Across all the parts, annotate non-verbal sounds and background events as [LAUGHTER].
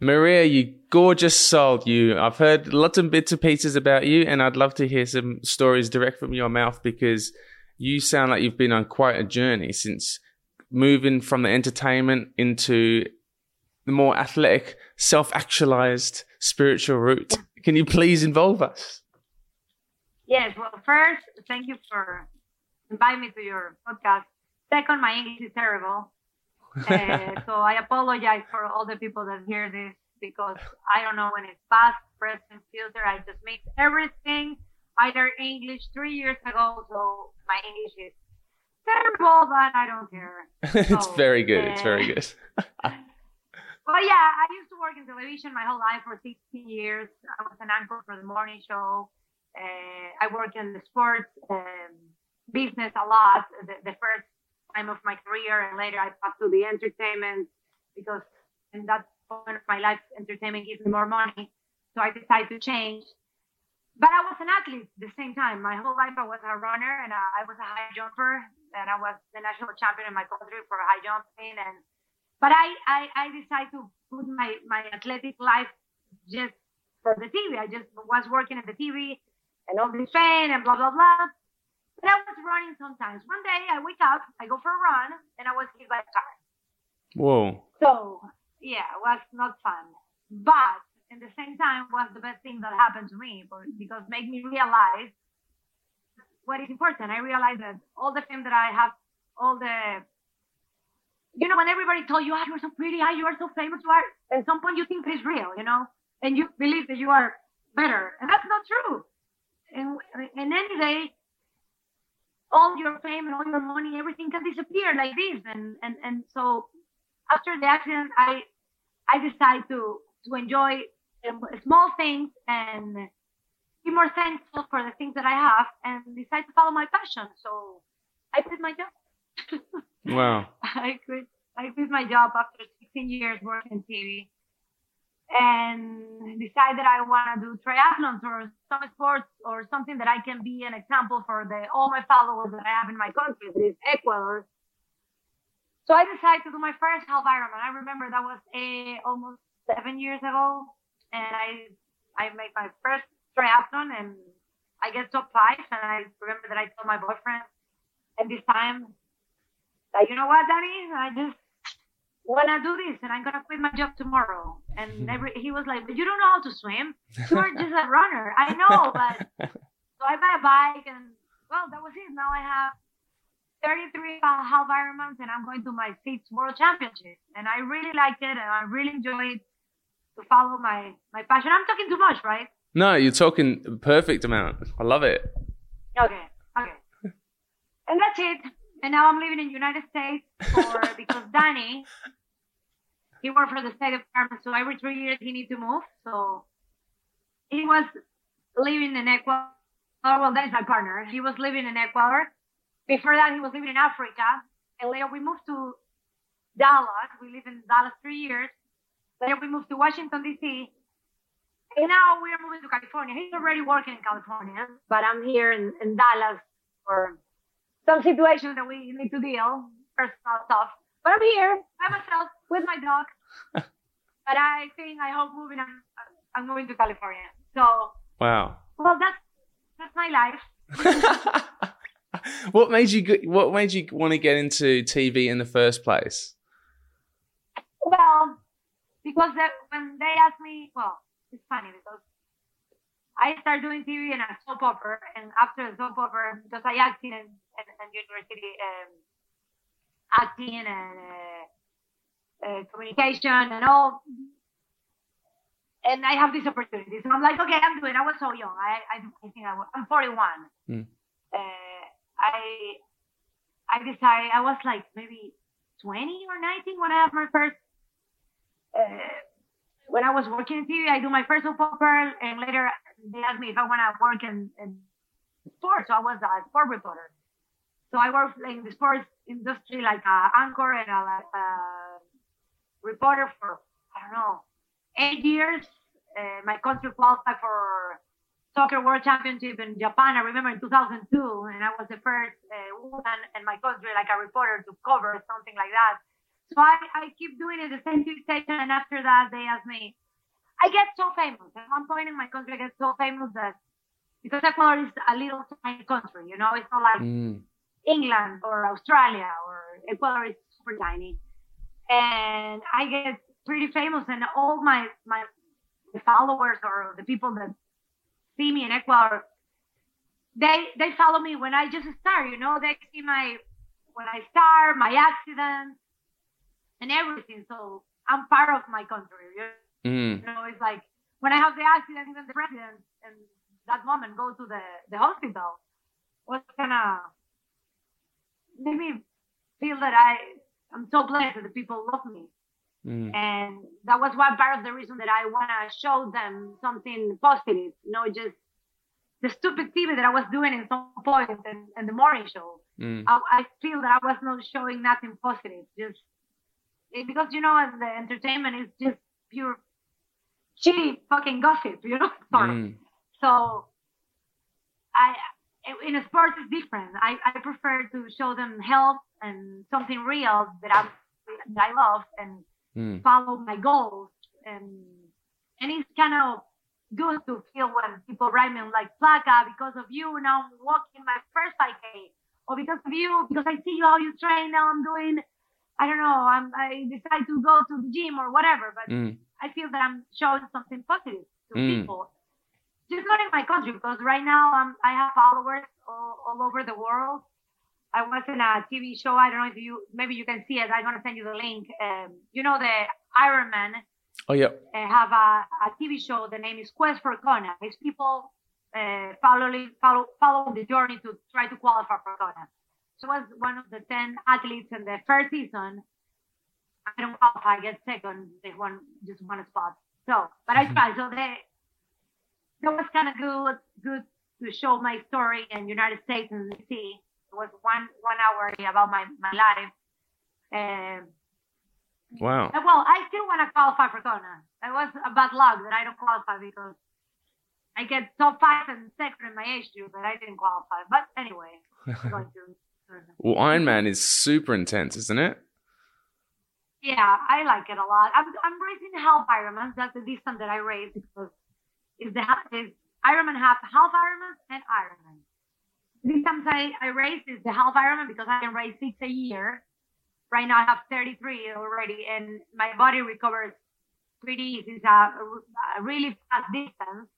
Maria, you gorgeous soul. You, I've heard lots of bits and pieces about you, and I'd love to hear some stories direct from your mouth because you sound like you've been on quite a journey since moving from the entertainment into the more athletic, self-actualized spiritual route. Can you please involve us? Yes. Well, first, thank you for inviting me to your podcast. Second, my English is terrible. Uh, so I apologize for all the people that hear this because I don't know when it's past, present, future. I just mix everything either English three years ago, so my English is terrible, but I don't care. [LAUGHS] it's So, very good. It's uh, very good. [LAUGHS] Well, yeah, I used to work in television my whole life for 16 years. I was an anchor for the morning show. Uh, I worked in the sports um, business a lot. The, the first time of my career, and later I passed to the entertainment because in that point of my life, entertainment gives me more money. So I decided to change. But I was an athlete at the same time. My whole life I was a runner and I, I was a high jumper, and I was the national champion in my country for high jumping and but I, I, I decided to put my, my athletic life just for the TV. I just was working at the TV and all this fame and blah, blah, blah. But I was running sometimes. One day I wake up, I go for a run, and I was hit by a car. Whoa. So, yeah, it was not fun. But at the same time, was the best thing that happened to me because it made me realize what is important. I realized that all the fame that I have, all the you know, when everybody told you, ah, you're so pretty, ah, you are so famous, you are, at some point you think it's real, you know, and you believe that you are better. And that's not true. And, and any day, all your fame and all your money, everything can disappear like this. And, and, and so after the accident, I, I decided to, to enjoy um, small things and be more thankful for the things that I have and decide to follow my passion. So I quit my job. [LAUGHS] Wow. I quit. I quit my job after 16 years working in TV, and decide that I want to do triathlons or some sports or something that I can be an example for the all my followers that I have in my country, that is Ecuador. So I decided to do my first half Ironman. I remember that was a, almost seven years ago, and I I made my first triathlon, and I get top five. And I remember that I told my boyfriend, at this time that you know what, Danny? I just wanna do this, and I'm gonna quit my job tomorrow. And hmm. every, he was like, "But you don't know how to swim. You're just a runner. I know, but." [LAUGHS] So I buy a bike, and well, that was it. Now I have 33 half Ironmans, and I'm going to my sixth World Championship, and I really liked it, and I really enjoyed to follow my my passion. I'm talking too much, right? No, you're talking perfect amount. I love it. Okay, okay. And that's it. And now I'm living in United States for because Danny, he worked for the State Department, so every three years he needs to move. So he was living in Ecuador. Well, that is my partner. He was living in Ecuador. Before that, he was living in Africa. And later we moved to Dallas. We lived in Dallas three years. Later we moved to Washington, D.C. And now we are moving to California. He's already working in California, but I'm here in, in Dallas for some situations that we need to deal, personal stuff. But I'm here by myself with my dog. [LAUGHS] but I think I hope moving I'm, I'm moving to California. So Wow. well that's that's my life. [LAUGHS] what made you what made you want to get into TV in the first place? Well, because that, when they asked me, well, it's funny because I started doing TV in a soap opera, and after the soap opera, because I acted in, in, in university, um, acting and uh, uh, communication and all, and I have this opportunity. So I'm like, okay, I'm doing. it. I was so young. I I, think I was. I'm 41. Hmm. Uh, I I decided I was like maybe 20 or 19 when I had my first uh, when I was working in TV, I do my first soap opera, and later they asked me if I want to work in, in sports. So I was a sport reporter. So I worked in the sports industry like a anchor and a, a reporter for I don't know eight years. Uh, my country qualified for soccer world championship in Japan. I remember in 2002, and I was the first uh, woman in my country, like a reporter, to cover something like that. So I, I keep doing it the same TV station, and after that, they ask me. I get so famous. At one point in my country, I get so famous that because Ecuador is a little tiny country, you know, it's not like Mm. England or Australia or Ecuador is super tiny. And I get pretty famous and all my, my followers or the people that see me in Ecuador, they, they follow me when I just start, you know, they see my, when I start, my accidents and everything. So I'm part of my country. You Mm. know, it's like when I have the accident, even the president and that moment go to the, the hospital was gonna make me feel that I I'm so blessed that the people love me. Mm. And that was one part of the reason that I wanna show them something positive, you know, just the stupid TV that I was doing in some point in, in the morning show. Mm. I, I feel that I was not showing nothing positive, just it, because you know, the entertainment is just pure shitty fucking gossip, you know. [LAUGHS] Sorry. Mm. So, I in a sport is different. I, I prefer to show them help and something real that I that I love and Mm. follow my goals and and it's kind of good to feel when people write me like Flaca because of you now I'm walking my first 5k or because of you because I see you how you train now I'm doing I don't know I'm I decide to go to the gym or whatever but Mm. I feel that I'm showing something positive to Mm. people. Just not in my country because right now I'm, I have followers all, all over the world. I was in a TV show. I don't know if you, maybe you can see it. I'm going to send you the link. Um, you know, the Ironman Oh yeah. uh, have a, a TV show. The name is Quest for Kona. It's people uh, following, follow, following the journey to try to qualify for Kona. She was one of the 10 athletes in the first season. I don't qualify, I get second. They won just one spot. So, but I tried. So they, that was kind of good, good to show my story in United States and see. It was one, one hour about my, my life. Um, Wow. Well, I still want to qualify for Kona. It was a bad luck that I don't qualify because I get top five and second in my age group, but I didn't qualify. But anyway, I'm [LAUGHS] going to. Well, Ironman is super intense, isn't it? Yeah, I like it a lot. I'm I'm racing half Ironman. That's the distance that I race because is the half is Ironman half half Ironman and Ironman. Distance I, I race is the half Ironman because I can race six a year. Right now I have 33 already, and my body recovers pretty easy. It's a, a really fast distance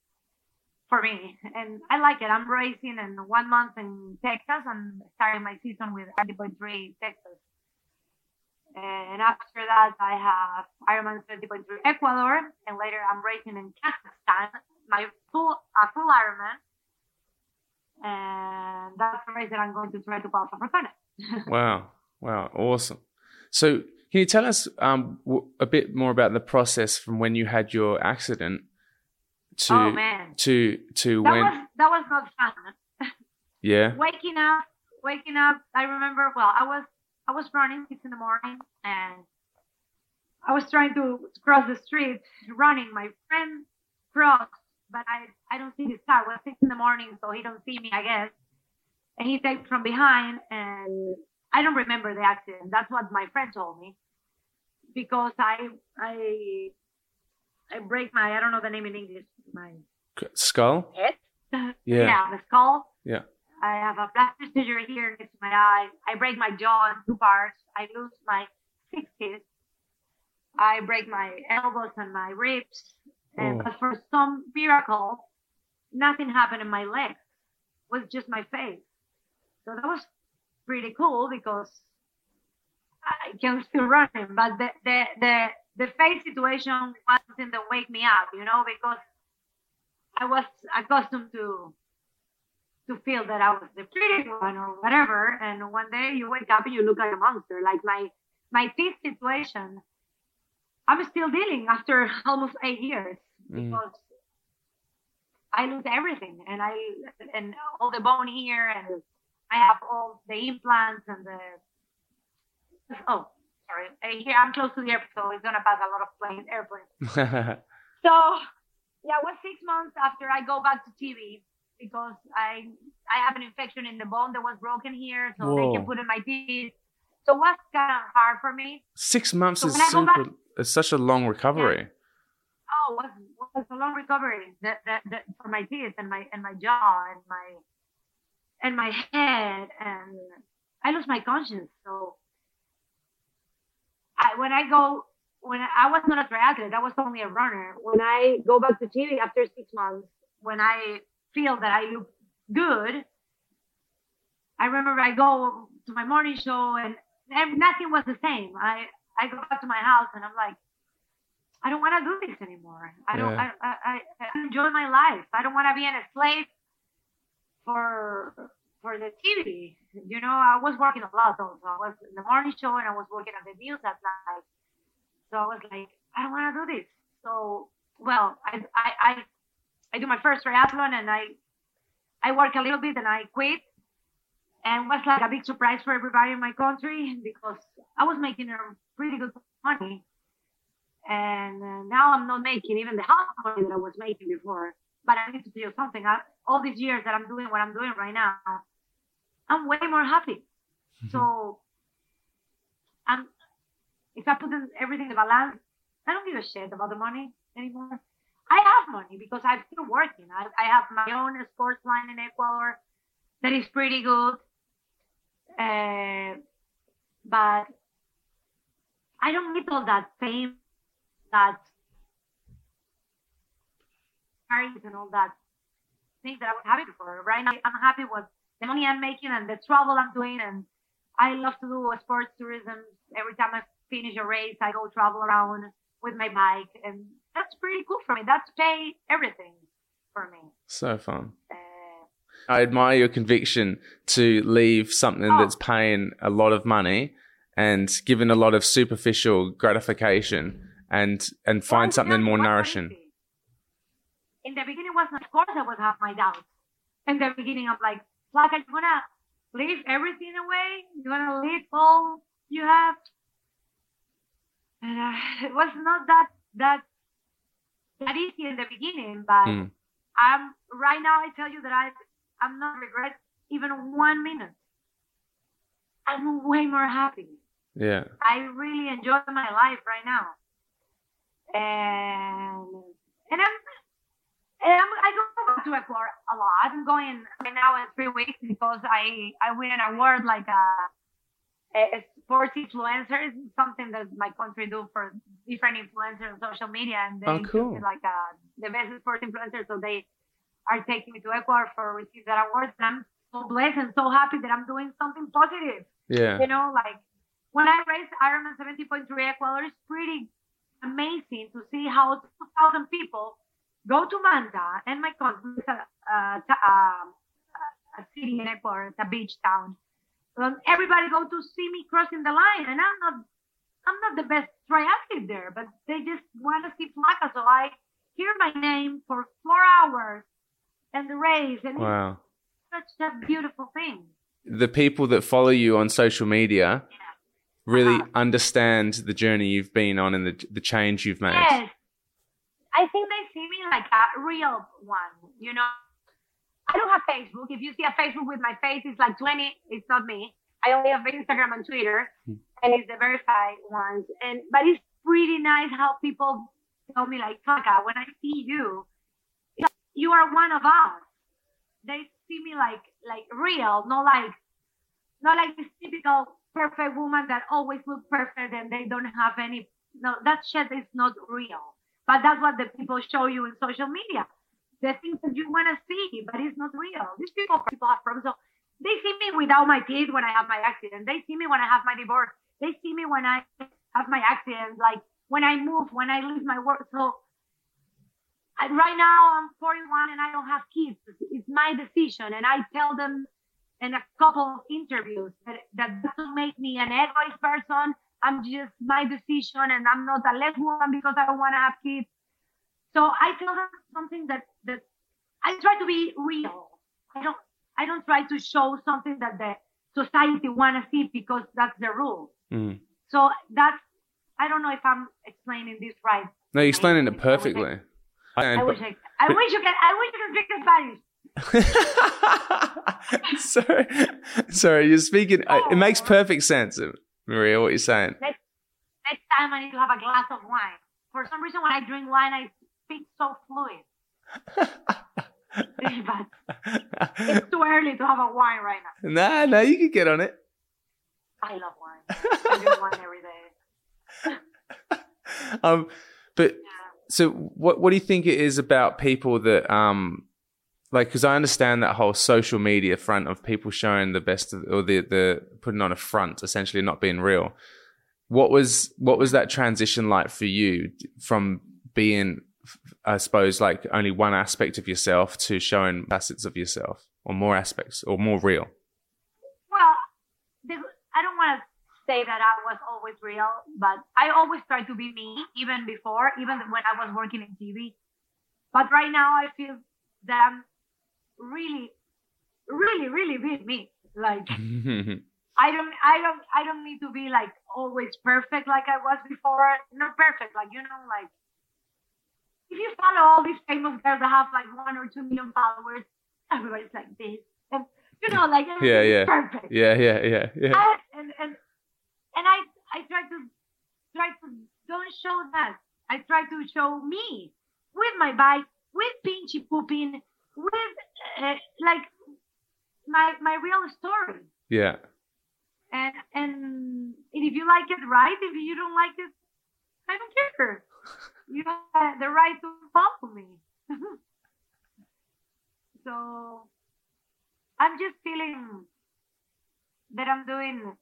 for me, and I like it. I'm racing in one month in Texas. I'm starting my season with 70.3 Texas. And after that, I have Ironman 70.3 Ecuador, and later I'm racing in Kazakhstan, my full a full Ironman, and that's the race that I'm going to try to qualify for Kona. Wow. Wow. Awesome. So, can you tell us um, w- a bit more about the process from when you had your accident to oh man, to to that when? was that was not fun. [LAUGHS] yeah. waking up, waking up. I remember. Well, I was I was running six in the morning, and I was trying to cross the street, running. My friend crossed, but I I don't see his car. It was six in the morning, so he don't see me, I guess. And he takes from behind, and I don't remember the accident. That's what my friend told me, because I I I break my I don't know the name in English my Skull. head. [LAUGHS] Yeah. yeah, the skull. Yeah. I have a plastic surgery here next to my eye. I break my jaw in two parts. I lose my six teeth. I break my elbows and my ribs. And Oh. but for some miracle, nothing happened in my legs. It was just my face. So that was pretty cool because I can still running. But the the the, the face situation wasn't the wake me up, you know, because I was accustomed to to feel that I was the pretty one or whatever. And one day you wake up and you look like a monster. Like my my teeth situation, I'm still dealing after [LAUGHS] almost eight years Mm. because I lose everything and I and all the bone here and I have all the implants and the oh sorry Uh, here I'm close to the airport so it's gonna pass a lot of planes airplanes. [LAUGHS] So yeah, it was six months after I go back to TV because I I have an infection in the bone that was broken here, so they can put in my teeth. So it was kind of hard for me. Six months So is when I go super. It's such a long recovery. Oh, it was, was a long recovery that, that, that for my teeth and my and my jaw and my and my head and I lost my conscience. So I, when I go when I, I was not a triathlete, I was only a runner. When I go back to Chile after six months, when I feel that I look good, I remember I go to my morning show and ev- nothing was the same. I I go back to my house and I'm like. I don't want to do this anymore. I don't. Yeah. I, I, I enjoy my life. I don't want to be an a slave for for the TV. You know, I was working a lot also. I was in the morning show and I was working at the news at night. So I was like, I don't want to do this. So well, I I I, I do my first triathlon and I I work a little bit and I quit. And was like a big surprise for everybody in my country because I was making a pretty good money and uh, now I'm not making even the half money that I was making before. But I need to tell you something. I, all these years that I'm doing what I'm doing right now, I'm way more happy. So, I'm if I put in everything in balance, I don't give a shit about the money anymore. I have money because I'm still working. I, I have my own sports line in Ecuador that is pretty good. Uh, but I don't need all that fame that parties and all that things that I was happy for. Right now, I'm happy with the money I'm making and the travel I'm doing. And I love to do sports tourism. Every time I finish a race, I go travel around with my bike. And that's pretty cool for me. That's pay everything for me. So fun. Uh, I admire your conviction to leave something Oh. that's paying a lot of money and given a lot of superficial gratification and and find Well, something more nourishing. In the beginning, was of course I would have my doubts. In the beginning, I'm like, like, you gonna leave everything away? You gonna leave all you have? And uh, [LAUGHS] it was not that that that easy in the beginning, but Mm. I'm right now. I tell you that I I'm not regret even one minute. I'm way more happy. Yeah. I really enjoy my life right now. And and I'm and I'm, I go back to Ecuador a lot. I'm going right now in three weeks because I I win an award like a, a sports influencer. It's something that my country do for different influencers on social media, and they Oh, cool. like a, the best sports influencer. So they are taking me to Ecuador for receive that award. And I'm so blessed and so happy that I'm doing something positive Yeah. you know, like when I raced Ironman 70.3 Ecuador, it's pretty amazing to see how 2,000 people go to Manta and my country, a, a, a, a city in Ecuador, it's a beach town. Um, everybody go to see me crossing the line, and I'm not, I'm not the best triathlete there, but they just want to see Flaca, so I hear my name for four hours and the race, and Wow. it's such a beautiful thing. The people that follow you on social media really Uh-huh. understand the journey you've been on and the the change you've made. Yes. I think they see me like a real one, you know. I don't have Facebook. If you see a Facebook with my face, it's like 20. It's not me. I only have Instagram and Twitter, Hmm. and it's the verified ones. And but it's pretty nice how people tell me like, Kaka, when I see you, like, you are one of us. They see me like like real, not like not like this typical perfect woman that always looks perfect and they don't have any. No, that shit is not real. But that's what the people show you in social media. The things that you want to see, but it's not real. These people, people have problems. So they see me without my teeth when I have my accident. They see me when I have my divorce. They see me when I have my accident, like when I move, when I leave my work. So right now I'm 41 and I don't have kids. It's my decision. And I tell them in a couple of interviews that that doesn't make me an egoist person. I'm just my decision and I'm not a left woman because I don't want to have kids. So I tell them something that, that I try to be real. I don't, I don't try to show something that the society want to see because that's the rule. Mm. So that's, I don't know if I'm explaining this right. No, you're explaining it I wish I- And- wish I, I wish you can, I wish you can speak Spanish. [LAUGHS] sorry, sorry. You're speaking. uh, It makes Oh. perfect sense. Maria? What you're you saying? Next, next time I need to have a glass of wine. For some reason, when I drink wine, I speak so fluid. [LAUGHS] but it's too early to have a wine right now. nah, nah, you can get on it. I love wine. I drink wine every day. [LAUGHS] Um, but. So what what do you think it is about people that um like because I understand that whole social media front of people showing the best of, or the the putting on a front essentially not being real. What was what was that transition like for you from being I suppose like only one aspect of yourself to showing facets of yourself or more aspects or more real? Well, the, I don't want to say that I was always real, but I always try to be me, even before, even when I was working in TV. But right now, I feel that I'm really, really, really being me. Like [LAUGHS] I don't, I don't, I don't need to be like always perfect like I was before. Not perfect, like you know, like if you follow all these famous girls that have like one or two million followers, everybody's like this, and you know, like Yeah, yeah. perfect. yeah, yeah, yeah, yeah. I, and and and I I try to try to don't show that. I try to show me with my bike, with pinchy pooping, with uh, like my my real story. Yeah. And and if you like it, right. If you don't like it, I don't care. [LAUGHS] You have the right to follow me. [LAUGHS] so I'm just feeling that I'm doing.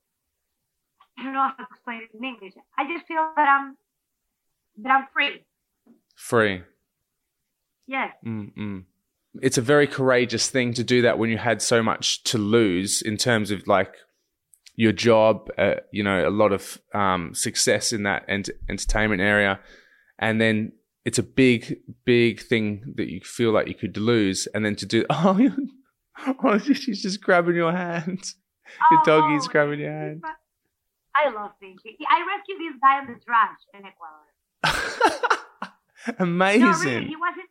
I don't know how to explain it in English. I just feel that I'm that I'm free. Free. Yes. Mm-mm. It's a very courageous thing to do that when you had so much to lose in terms of like your job, uh, you know, a lot of um, success in that ent- entertainment area, and then it's a big, big thing that you feel like you could lose, and then to do [LAUGHS] oh, [LAUGHS] oh she's just grabbing your hand, your doggy's Oh, grabbing your hand. I love Pinchy. I rescued this guy in the trash in Ecuador. [LAUGHS] Amazing. No, really, he wasn't.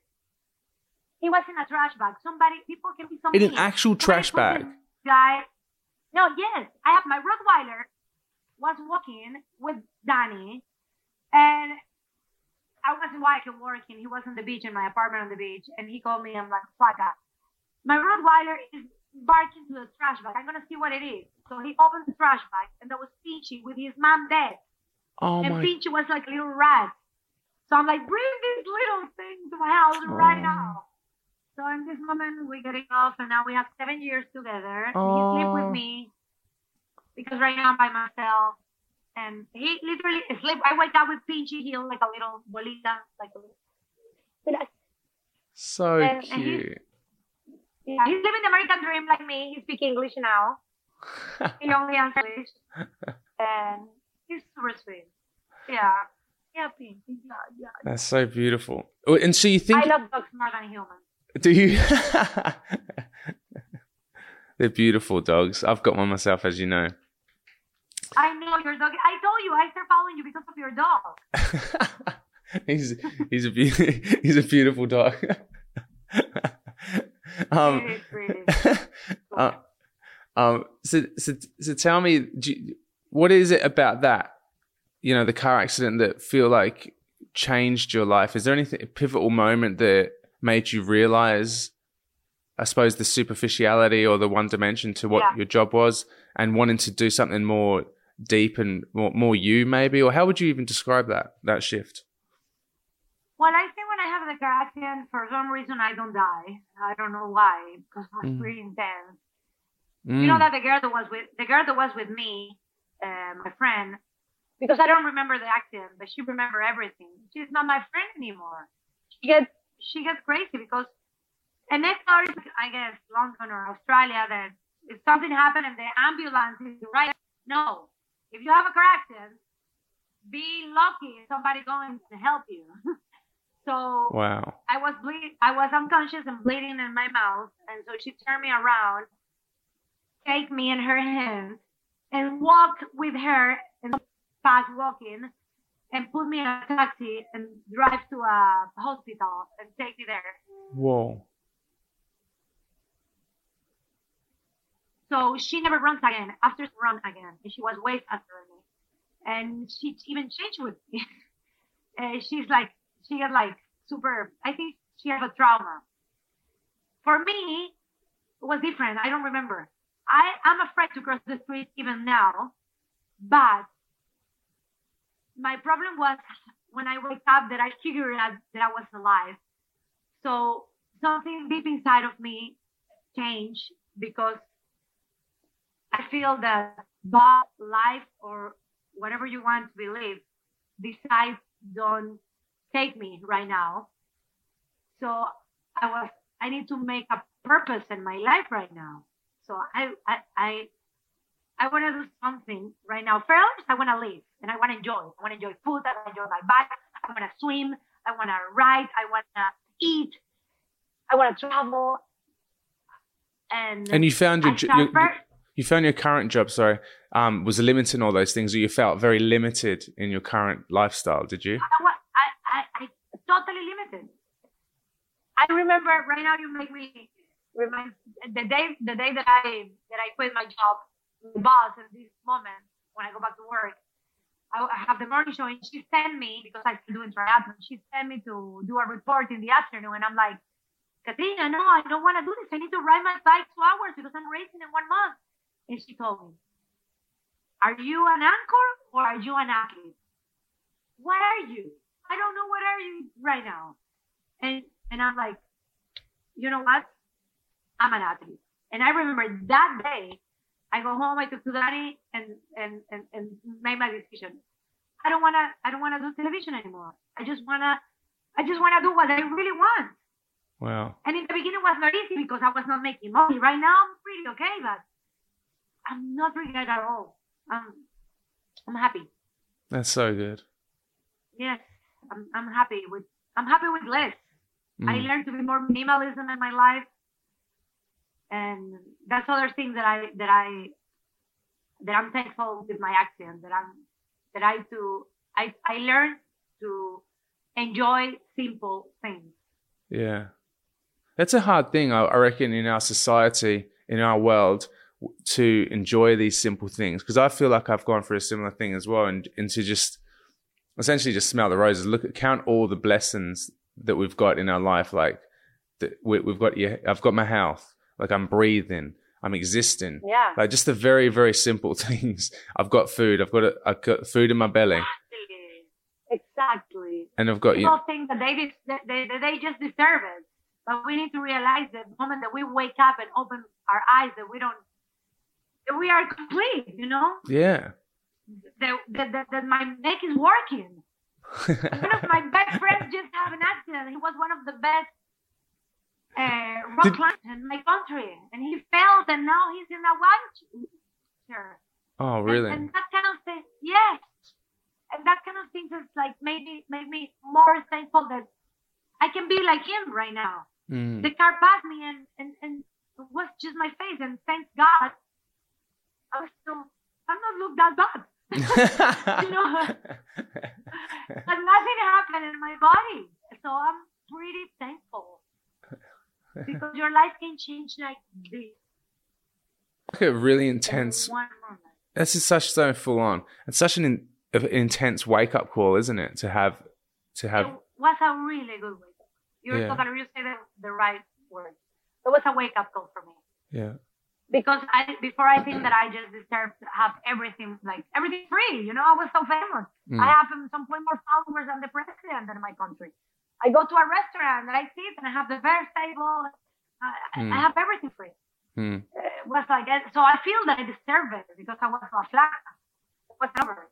He was in a trash bag. Somebody, people can be so in an actual Somebody trash bag. Guy, no, yes, I have my Rottweiler was walking with Danny, and I wasn't walking, working. He was on the beach in my apartment on the beach, and he called me. I'm like, fuck up. My Rottweiler is barking to the trash bag. I'm gonna see what it is. So he opened the trash bag, and there was Pinchy with his mom dead, Oh and my! Pinchy was like a little rat. So I'm like, bring this little thing to my house right Oh. now. So in this moment, we're getting off, and now we have seven years together. And he Oh. sleep with me because right now I'm by myself. And he literally sleep. I wake up with Pinchy heel like a little bolita, like a little. so and- and he's- cute. Yeah, he's living the American dream like me. He speaks English now. [LAUGHS] He only answers English, and he's super sweet. Yeah, yeah, Yeah, yeah. That's so beautiful. Oh, And so you think I love dogs more than humans. Do you? [LAUGHS] They're beautiful dogs. I've got one myself, as you know. I know your dog. I told you I started following you because of your dog. [LAUGHS] he's he's a be- he's a beautiful dog. [LAUGHS] um, [LAUGHS] It is really. uh, um, so so so tell me, do you, what is it about that? You know, the car accident that feel like changed your life. Is there anything a pivotal moment that made you realize? I suppose the superficiality or the one dimension to what Yeah. your job was, and wanting to do something more deep and more, more you, maybe, or how would you even describe that that shift? Well, I think when I have the car accident, for some reason I don't die. I don't know why, because it was Mm. pretty intense. Mm. You know that the girl that was with the girl that was with me, uh, my friend, because I don't remember the accident, but she remember everything. She's not my friend anymore. She gets she gets crazy because, and next story, I guess London or Australia, that if something happened and the ambulance is right, no, if you have a car accident, be lucky if somebody going to help you. [LAUGHS] so Wow. I was bleed, I was unconscious and bleeding in my mouth, and so she turned me around, take me in her hands, and walk with her and fast walking, and put me in a taxi and drive to a hospital and take me there. Whoa. So she never runs again. After she run again, and she was way faster than me. and she even changed with me. [LAUGHS] uh, she's like, she had like super, I think she had a trauma. For me, it was different. I don't remember. I, I'm afraid to cross the street even now, but my problem was when I wake up that I figured out that I was alive. So something deep inside of me changed because I feel that God, life, or whatever you want to believe, decides don't take me right now. So I was, I need to make a purpose in my life right now. So I, I, I, I want to do something right now. First, I want to live and I want to enjoy. I want to enjoy food. I want to enjoy my bike. I want to swim. I want to ride. I want to eat. I want to travel. And And you found your, start your, you found your current job, sorry, um, was limiting all those things, or you felt very limited in your current lifestyle, did you? I, I, I, I totally limited. I remember right now. You make me remind the day, the day that I that I quit my job, my boss at this moment when I go back to work. I, I have the morning show, and she sent me because I'm doing triathlon. She sent me to do a report in the afternoon, and I'm like, Katrina, no, I don't want to do this. I need to ride my bike two hours because I'm racing in one month. And she told me, Are you an anchor or are you an athlete? What are you? I don't know what are you right now. And and I'm like, you know what? I'm an athlete. And I remember that day, I go home, I took to Danny and and and, and made my decision. I don't wanna I don't wanna do television anymore. I just wanna I just wanna do what I really want. Wow. And in the beginning it was not easy because I was not making money. Right now I'm pretty okay, but I'm not regret at all. I'm I'm happy. That's so good. Yes, I'm I'm happy with I'm happy with less. I Mm. learned to be more minimalism in my life, and that's other thing that I that I that I'm thankful with my accident. That I'm that I to I I learned to enjoy simple things. Yeah. That's a hard thing, I I reckon, in our society, in our world, to enjoy these simple things. Because I feel like I've gone through a similar thing as well, and, and to just essentially just smell the roses, look at, count all the blessings that we've got in our life. Like, that we, we've got, yeah, I've got my health, like I'm breathing, I'm existing. Yeah. Like just the very, very simple [LAUGHS] things. I've got food, I've got, a, I've got food in my belly, Exactly. and I've got you. People think that they, des- they they just deserve it, but we need to realize that the moment that we wake up and open our eyes, that we don't, that we are complete. You know, Yeah. That that, that, that my neck is working. One of my best friends just had an accident. He was one of the best uh, rock Did- climbers in my country, and he fell, and now he's in a wheelchair. oh, really? And, that kind of thing, yes. And that kind of thing has like made me made me more thankful that I can be like him right now. Mm. The car passed me, and and and it was just my face, and thank God, I was still I'm not look that bad. You know, [LAUGHS] but nothing happened in my body, so I'm pretty thankful because your life can change like this. like a really intense. This is such so full on. It's such an in, of intense wake up call, isn't it? To have, to have. It was a really good wake up. You're Yeah. totally you say the, the right word. It was a wake up call for me. Yeah. Because I before I think that I just deserve to have everything like everything free. You know, I was so famous. Mm. I have some point more followers than the president in my country. I go to a restaurant and I sit and I have the best table. I, Mm. I have everything free. Mm. It was like so I feel that I deserve it because I was so flat. Whatever.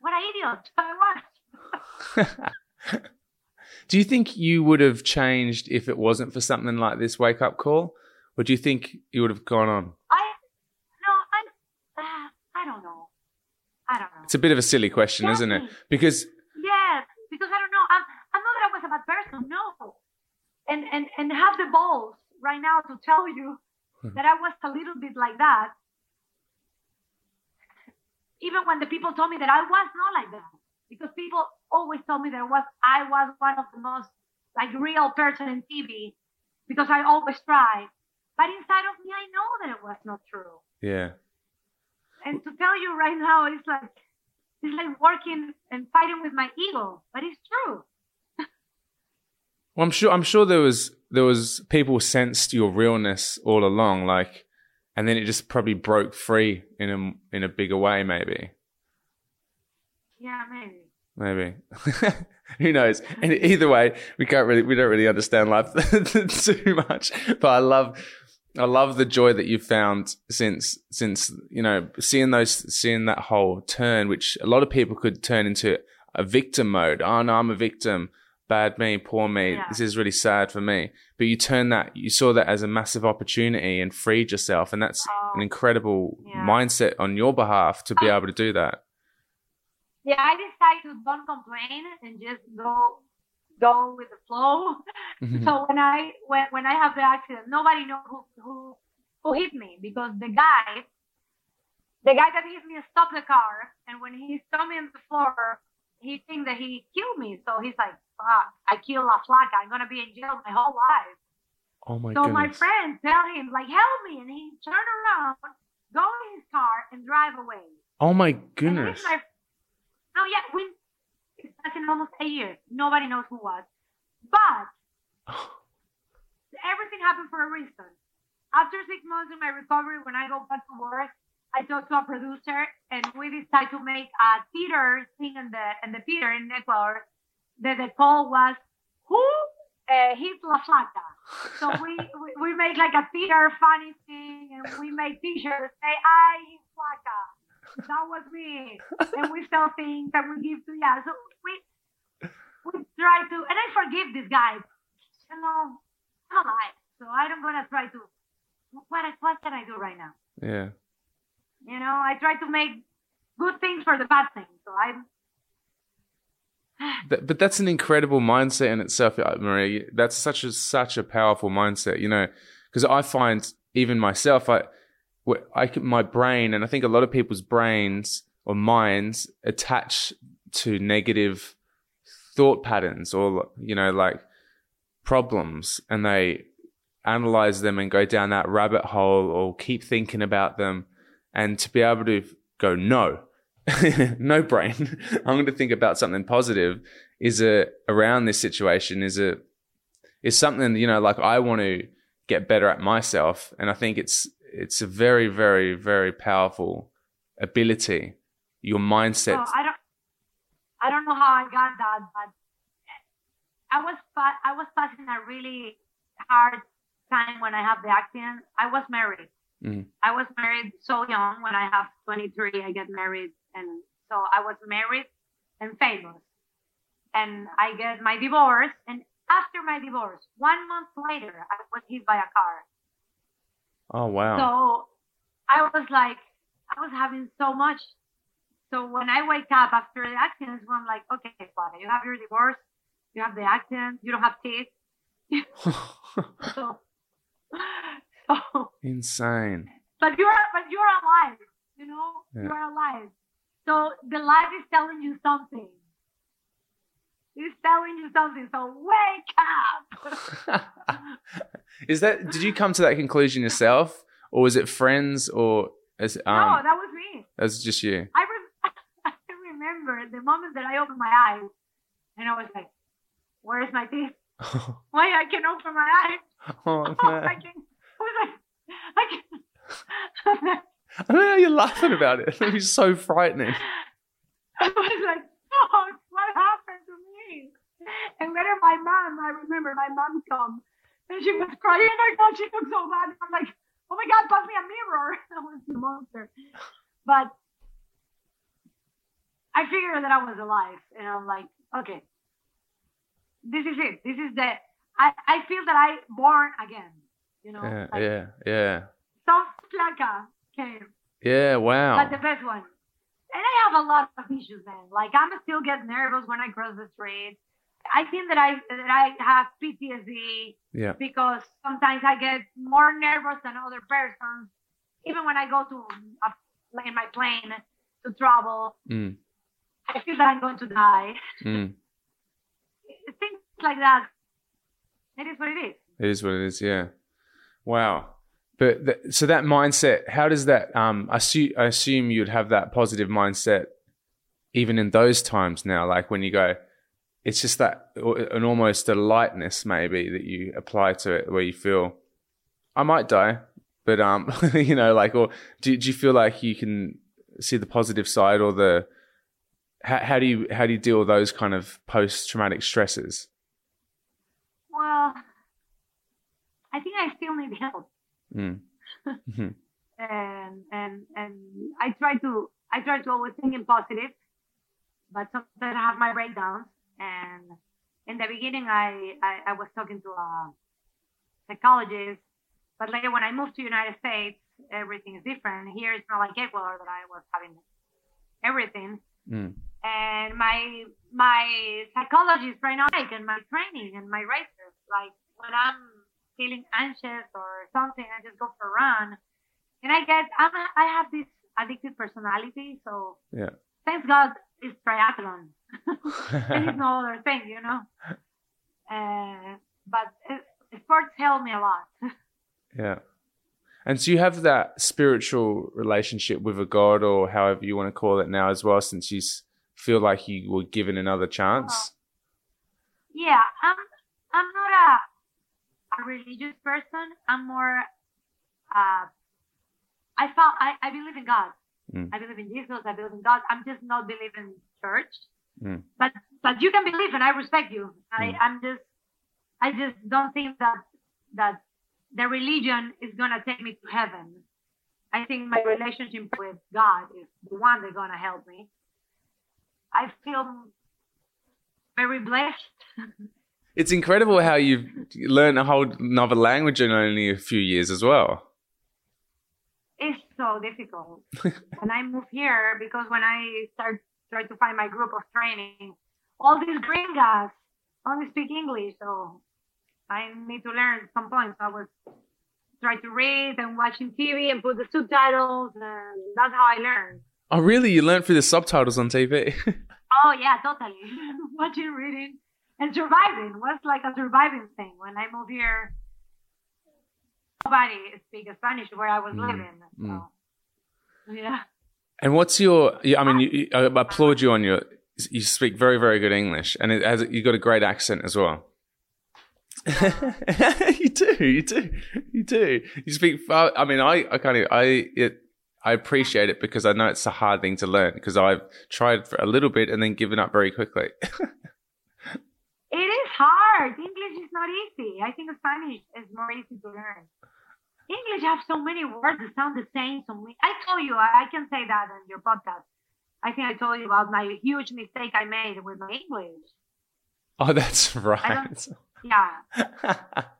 What an idiot [LAUGHS] I was. [LAUGHS] do you think you would have changed if it wasn't for something like this wake up call, or do you think you would have gone on? I no, I uh, I don't know. I don't know. It's a bit of a silly question, isn't it? Because yeah, because I don't know. I'm I'm not that I was a bad person. No, and and and have the balls right now to tell you Hmm. that I was a little bit like that. Even when the people told me that I was not like that, because people always told me that I was I was one of the most like real person in TV, because I always tried. But inside of me, I know that it was not true. yeah, And to tell you right now, it's like it's like working and fighting with my ego, but it's true. [LAUGHS] Well, I'm sure. I'm sure there was there was people sensed your realness all along, like, and then it just probably broke free in a in a bigger way, maybe. Yeah, maybe. Maybe. [LAUGHS] Who knows? And either way, we can't really we don't really understand life [LAUGHS] too much. But I love I love the joy that you've found since since you know seeing those seeing that whole turn, which a lot of people could turn into a victim mode. Oh no, I'm a victim. Bad me, poor me. Yeah. This is really sad for me. But you turn that, you saw that as a massive opportunity and freed yourself, and that's Oh, an incredible yeah. mindset on your behalf to be oh. able to do that. Yeah, I decided to don't complain and just go go with the flow. Mhm. So when I when when I have the accident, nobody knows who who who hit me because the guy the guy that hit me stopped the car and when he saw me on the floor, he think that he killed me. So he's like, Fuck, I killed La Flaca, I'm gonna be in jail my whole life. Oh my God. so goodness. my friend tell him, like, help me and he turned around, go in his car and drive away. oh my goodness. my- no, yeah, we it's almost a year. Nobody knows who was. But everything happened for a reason. After six months in my recovery, when I go back to work, I talked to a producer and we decided to make a theater thing in the in the theater in Ecuador. The, the call was who uh, hit La Flaca. So [LAUGHS] we, we we make like a theater funny thing and we make t-shirts say I hit Flaca. That was me. [LAUGHS] And we sell things and we give to yeah. So we we try to and I forgive this guy. You know, I'm alive. So I'm gonna try to what what can I do right now? yeah. You know, I try to make good things for the bad things. So I'm [SIGHS] but that's an incredible mindset in itself, uh, Marie. That's such a such a powerful mindset, you know, because I find even myself, I, I can, my brain, and I think a lot of people's brains or minds attach to negative thought patterns or you know like problems, and they analyze them and go down that rabbit hole or keep thinking about them, and to be able to go no. [LAUGHS] no brain. [LAUGHS] I'm going to think about something positive. Is a around this situation? Is a is something you know like I want to get better at myself, and I think it's it's a very very very powerful ability. Your mindset. So I don't, I don't know how I got that, but I was I was passing a really hard time when I had the accident. I was married. Mhm. I was married so young. When I have 23, I get married, and so I was married and famous. And I get my divorce, and after my divorce, one month later, I was hit by a car. Oh wow. So I was like, I was having so much. So when I wake up after the accident, I'm like, okay, Father, you have your divorce, you have the accident, you don't have teeth. [LAUGHS] So, so Insane. but you're but you're alive, you know, Yeah. you're alive. So the life is telling you something. It's telling you something. So wake up. [LAUGHS] is that? Did you come to that conclusion yourself, or was it friends, or no, um, that was me. as just you? I, re- [LAUGHS] I remember the moment that I opened my eyes and I was like, where's my teeth? [LAUGHS] Why I can open my eyes? oh I no! can. I was like, I can. I don't know how you're laughing about it. It was so frightening. I was like, oh, what happened to me? And later my mom, I remember my mom come and she was crying. Oh my God, she looked so bad. I'm like, oh my God, pass me a mirror. [LAUGHS] I was the monster. But I figured that I was alive. And I'm like, okay, this is it. This is the, I, I feel that I born again. You know, Yeah, like, yeah, yeah, some flaca came. yeah. Wow. But the best one. And I have a lot of issues, man. Like I'm still get nervous when I cross the street. I think that I that I have PTSD Yeah. because sometimes I get more nervous than other persons. Even when I go to a, in my plane to travel, Mm, I feel that I'm going to die. mm. [LAUGHS] Things like that. It is what it is. It is what it is. Yeah. Wow. But th- so that mindset, how does that? Um, I, assume, I assume you'd have that positive mindset even in those times now. Like when you go, it's just that an almost a lightness maybe that you apply to it, where you feel, I might die, but um, [LAUGHS] you know, like, or do, do you feel like you can see the positive side or the how, how do you how do you deal with those kind of post traumatic stresses? Well, I think I still need help. Mm. mm-hmm. [LAUGHS] and and and I try to I try to always think in positive, but sometimes I have my breakdowns. And in the beginning, I, I, I was talking to a psychologist, but later when I moved to United States, everything is different. Here it's not like Ecuador that I was having everything. Mm. And my my psychologist right now, like, and my training and my races, like when I'm feeling anxious or something, I just go for a run. And I get, I'm, a, I have this addictive personality. So yeah. thanks God it's triathlon. [LAUGHS] and it's no other thing, you know. Uh, but it, sports help me a lot. [LAUGHS] yeah. And so you have that spiritual relationship with a God, or however you want to call it now, as well, since you feel like you were given another chance. Uh, yeah, I'm. I'm not a a religious person. I'm more. Uh, I felt I, I believe in God. Mm. I believe in Jesus. I believe in God. I'm just not believing church. Mm. But but you can believe, and I respect you. I mm. I'm just I just don't think that that the religion is gonna take me to heaven. I think my relationship with God is the one that's gonna help me. I feel very blessed. it's incredible how you've learned a whole another language in only a few years as well so difficult. [LAUGHS] and I moved here because when I start try to find my group of training, all these gringas only speak English, so I need to learn some points. I was try to read and watching TV and put the subtitles, and that's how I learned. Oh, really? You learned through the subtitles on TV? [LAUGHS] oh yeah, totally. [LAUGHS] Watching, reading, and surviving was like a surviving thing. When I moved here, nobody speaks Spanish where I was mm. living. So, mm. yeah. And what's your? I mean, you, I applaud you on your. You speak very, very good English, and it has you got a great accent as well. [LAUGHS] you do, you do, you do. You speak. I mean, I, I kind of, I, it, I appreciate it because I know it's a hard thing to learn because I've tried for a little bit and then given up very quickly. [LAUGHS] it is hard. English is not easy. I think Spanish is more easy to learn. English have so many words that sound the same. So many. I told you, I, I can say that on your podcast. I think I told you about my huge mistake I made with my English. Oh, that's [LAUGHS] right. Yeah, [LAUGHS]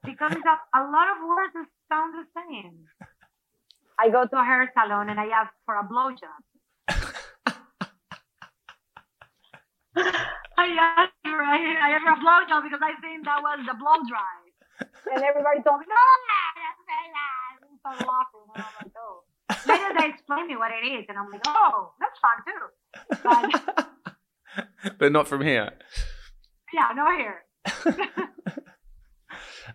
because it's a, a lot of words that sound the same. I go to a hair salon and I ask for a blowjob. [LAUGHS] I asked for I, I asked for a blowjob because I think that was the blow dry, and everybody told me no, that's started laughing, and I'm like, oh. Later they explain me what it is, and I'm like, oh, that's fun too. But, [LAUGHS] but not from here. Yeah, not here. [LAUGHS]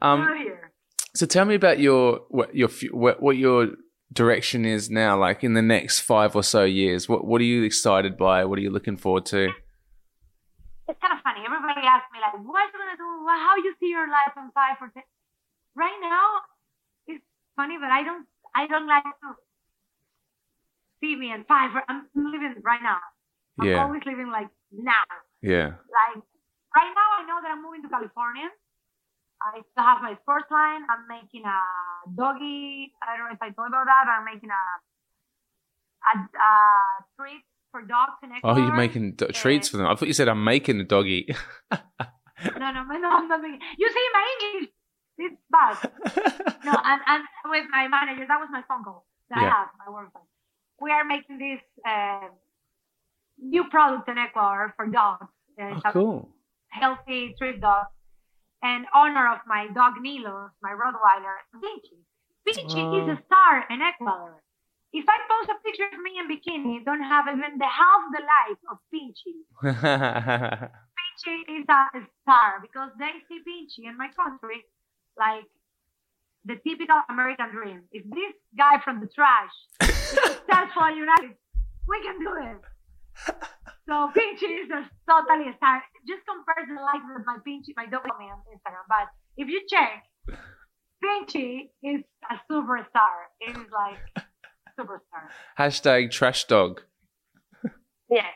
um, not here. So tell me about your what your what, what your direction is now, like in the next five or so years. What what are you excited by? What are you looking forward to? It's kind of funny. Everybody asks me like, "What are you gonna do? How you see your life in five or ten? Right now, funny, but I don't I don't like to see me in five. I'm living right now. I'm yeah. always living like now. Yeah. Like right now, I know that I'm moving to California. I still have my sports line. I'm making a doggy. I don't know if I told you about that. I'm making a a, a treat for dogs Ecuador. Oh, you're making do- eh. treats for them. I thought you said I'm making a doggy. [LAUGHS] no, no, no, I'm not making. You see, my English it's bad. no, [LAUGHS] and, and with my manager, that was my phone call that yeah. I have, my work phone. We are making this uh, new product in Ecuador for dogs. Uh, oh, cool. Healthy treat dogs. In honor of my dog Nilo, my Rottweiler, Pinchy. Pinchy oh. is a star in Ecuador. If I post a picture of me in bikini, don't have even the half the life of Pinchy. [LAUGHS] Pinchy is a star because they see Pinchy in my country like the typical American dream. If this guy from the trash is successful in United, we can do it. So Pinchy is a totally a star. Just compare the likes with my Pinchy, my dog me on Instagram. But if you check, Pinchy is a superstar. It is like superstar. Hashtag trash dog. Yeah.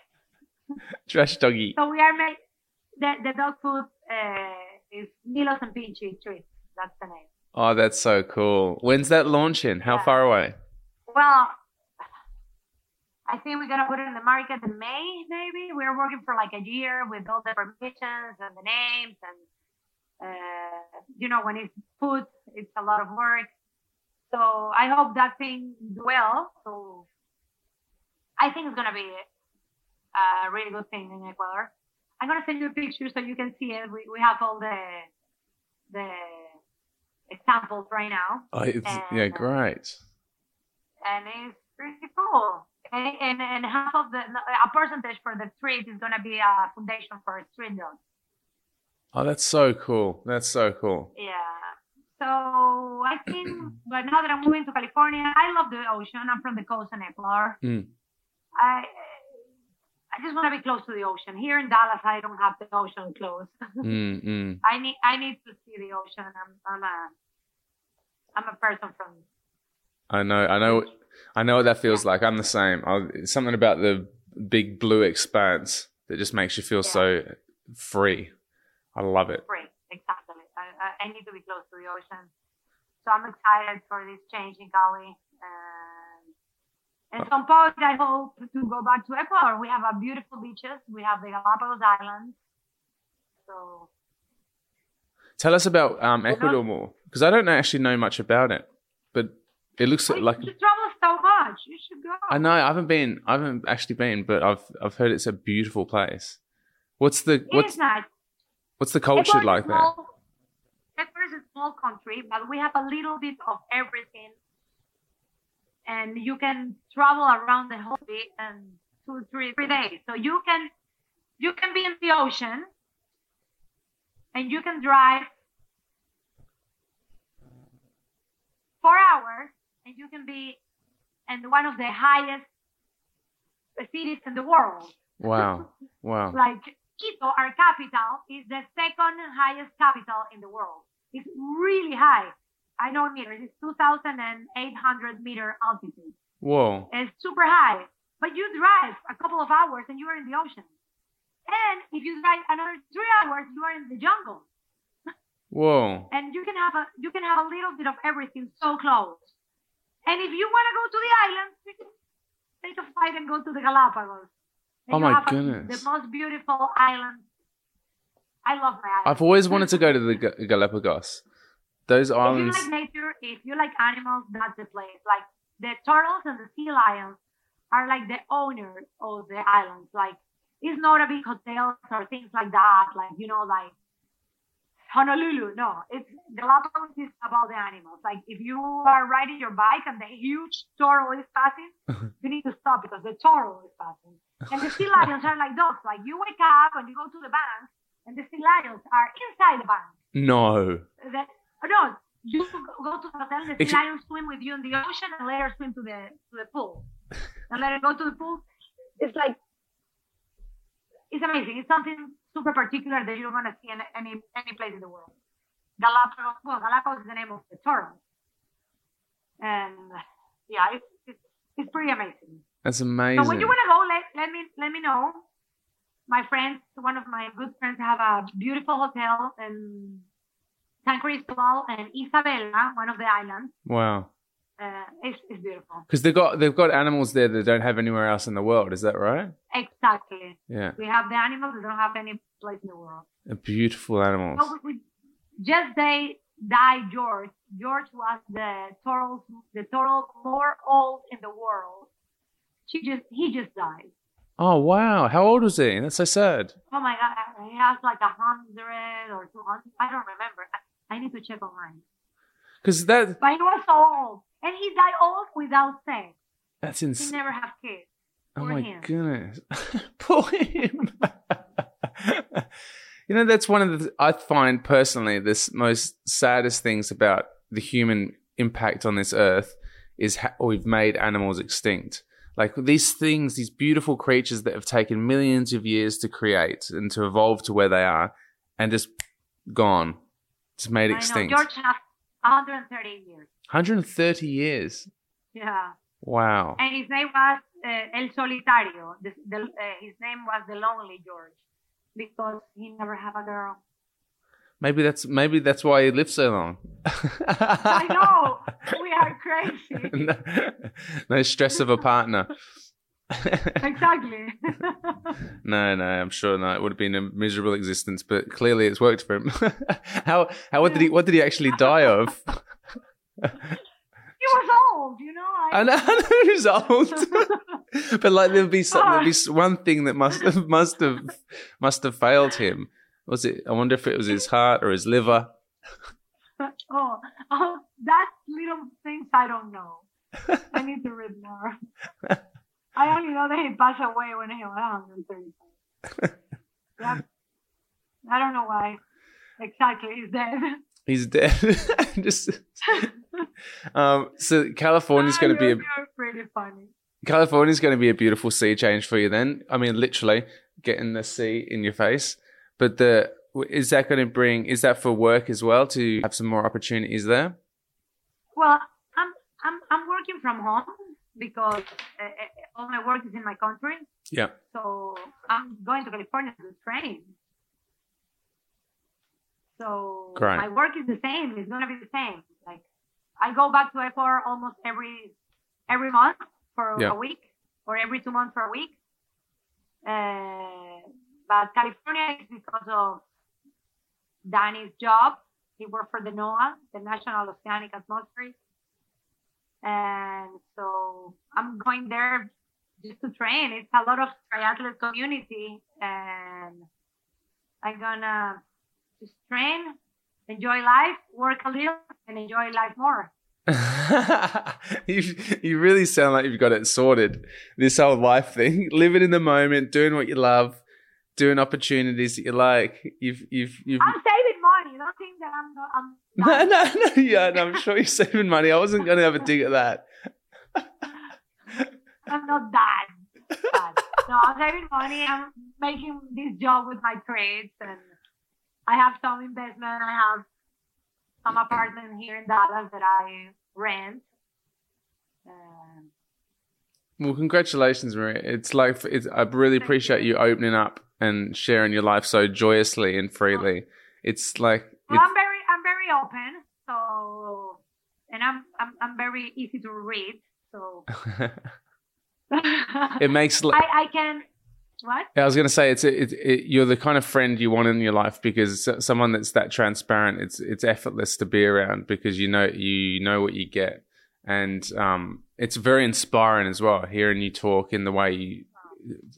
Trash doggy. So we are make the the dog food uh, is Milos and Pinchy treats. That's the name. Oh, that's so cool. When's that launching? How Yeah. far away? Well, I think we're gonna put it in the market in May, maybe. We're working for like a year with all the permissions and the names and uh, you know when it's food, it's a lot of work. So I hope that thing well. So I think it's gonna be a really good thing in Ecuador. I'm gonna send you a picture so you can see it. We we have all the the examples right now Oh, it's, yeah, And, uh, great. and it's pretty cool. And, and, and half of the, a percentage for the street is going to be a foundation for a street dogs. Oh, that's so cool. That's so cool. Yeah. So I think, [CLEARS THROAT] but now that I'm moving to California, I love the ocean. I'm from the coast in Ecuador. Mm. I, I just want to be close to the ocean. Here in Dallas, I don't have the ocean close. [LAUGHS] Mm, mm. I need, I need to see the ocean. I'm, I'm a, I'm a person from I know. I know. I know what that feels like. I'm the same. I, something about the big blue expanse that just makes you feel Yeah. so free. I love it. Great, exactly. I, I, need to be close to the ocean. So I'm excited for this change in Cali. And at some point, I hope to go back to Ecuador. We have a beautiful beaches. We have the Galapagos Islands. So Tell us about um, Ecuador more because I don't actually know much about it, but it looks Wait, like you travel so much. You should go. I know I haven't been. I haven't actually been, but I've I've heard it's a beautiful place. What's the what's nice. what's the culture Ecuador like there? small- Ecuador is a small country, but we have a little bit of everything. And you can travel around the whole day in two, three, three days. So you can you can be in the ocean and you can drive four hours and you can be in one of the highest cities in the world Wow, [LAUGHS] wow. like Quito, our capital, is the second highest capital in the world. It's really high. I know meters. It's 2,800 meter altitude. Whoa. It's super high. But you drive a couple of hours and you are in the ocean. And if you drive another three hours, you are in the jungle. Whoa. And you can have a you can have a little bit of everything so close. And if you want to go to the islands, you can take a flight and go to the Galapagos. And Oh my have a- goodness. the most beautiful island. I love my island. I've always wanted to go to the Galapagos. Those If you like nature, if you like animals, that's the place. Like the turtles and the sea lions are like the owners of the islands. Like it's not a big hotels or things like that. Like you know, like Honolulu. No, it's the Galapagos is about the animals. Like if you are riding your bike and the huge turtle is passing, [LAUGHS] you need to stop because the turtle is passing. And the sea lions are like dogs. Like you wake up and you go to the bank, and the sea lions are inside the bank no. oh, no, you go to the hotel, the Ex- sea lions swim with you in the ocean, and let her swim to the to the pool, and let her go to the pool. It's like it's amazing. It's something super particular that you're gonna see in any any place in the world. Galapagos, well, Galapagos is the name of the turtle, and yeah, it's it's, it's pretty amazing. That's amazing. So when you want to go, let, let me let me know. My friends, one of my good friends, have a beautiful hotel in San Cristobal and Isabela, one of the islands. wow. Uh, it's, it's beautiful. Because they've got they've got animals there that don't have anywhere else in the world. Is that right? Exactly. Yeah. We have the animals that don't have any place in the world. Beautiful animals. So we, we just they died George. George was the turtle the turtle more old in the world. She just he just died. Oh wow. How old was he? That's so sad. Oh my god, he has like a hundred or two hundred. I don't remember. I, need to check online. Because that But he was so old, and he died old without sex. that's insane. He never had kids. Oh my him. goodness. [LAUGHS] Poor him. [LAUGHS] you know, that's one of the, I find personally, this most saddest things about the human impact on this earth is how we've made animals extinct. Like these things, these beautiful creatures that have taken millions of years to create and to evolve to where they are, and just gone, just made I know. extinct. George has 130 years. 130 years. Yeah. Wow. And his name was uh, El Solitario. The, the, uh, his name was the Lonely George because he never had a girl. Maybe that's maybe that's why he lived so long. I know. We are [LAUGHS] crazy. no, no stress of a partner. [LAUGHS] exactly. [LAUGHS] no, no, I'm sure no, it would have been a miserable existence, but clearly it's worked for him. [LAUGHS] how how what did he what did he actually die of? he was old, you know. I know, I know he was old, [LAUGHS] but like there'd be some, there'd be one thing that must have must have must have failed him. Was it? I wonder if it was his heart or his liver. oh, oh, that little things I don't know. I need to read more. I only know that he passed away when he was 135. [LAUGHS] yeah. I don't know why. Exactly, he's dead. He's dead. [LAUGHS] Just [LAUGHS] um, so California's going to be a pretty funny. California's going to be a beautiful sea change for you. Then I mean, literally getting the sea in your face. But the is that going to bring? Is that for work as well to have some more opportunities there? Well, I'm I'm I'm working from home because uh, uh, all my work is in my country. Yeah. So I'm going to California to train. So Great. my work is the same. It's gonna be the same. Like I go back to Ecuador almost every every month for Yeah. a week, or every two months for a week. Uh, but California is because of Danny's job. He worked for the NOAA, the National Oceanic Atmosphere. And so I'm going there just to train. It's a lot of triathlete community and I'm gonna just train, enjoy life, work a little and enjoy life more. [LAUGHS] you you really sound like you've got it sorted. This whole life thing, [LAUGHS] living in the moment, doing what you love, doing opportunities that you like. You've you've you've. I'm saving money. Don't think that I'm not, I'm [LAUGHS] No, no, no. Yeah, no, I'm sure you're saving money. I wasn't going to have a dig at that. I'm not that bad. No, I'm saving money. I'm making this job with my trades, and I have some investment. I have some apartment here in Dallas that I rent. Um, Well, congratulations, Maria. It's like it's, I really appreciate you. you. opening up and sharing your life so joyously and freely. It's like well, I'm very, I'm very open. So, and I'm, I'm, I'm very easy to read. So, [LAUGHS] [LAUGHS] it makes. li- I, I can. What? I was going to say it's it, it, you're the kind of friend you want in your life because someone that's that transparent. It's it's effortless to be around because you know you know what you get, and um, it's very inspiring as well. Hearing you talk in the way you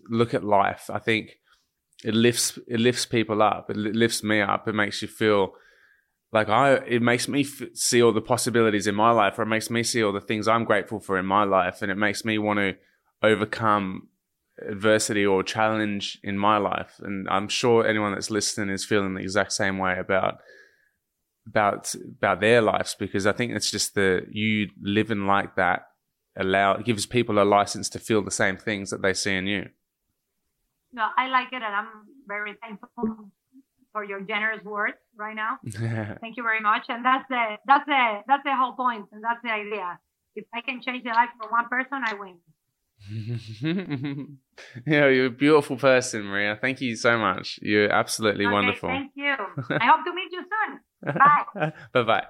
look at life, I think it lifts it lifts people up. It lifts me up. It makes you feel like I. It makes me f- see all the possibilities in my life, or it makes me see all the things I'm grateful for in my life, and it makes me want to overcome adversity or challenge in my life and i'm sure anyone that's listening is feeling the exact same way about about about their lives because i think it's just the you living like that allow it gives people a license to feel the same things that they see in you No, I like it, and I'm very thankful for your generous words right now. [LAUGHS] Thank you very much. And that's the that's the that's the whole point, and that's the idea. If I can change the life for one person, I win. [LAUGHS] yeah you're a beautiful person maria thank you so much you're absolutely Okay, wonderful Thank you. [LAUGHS] I hope to meet you soon. Bye. [LAUGHS] bye bye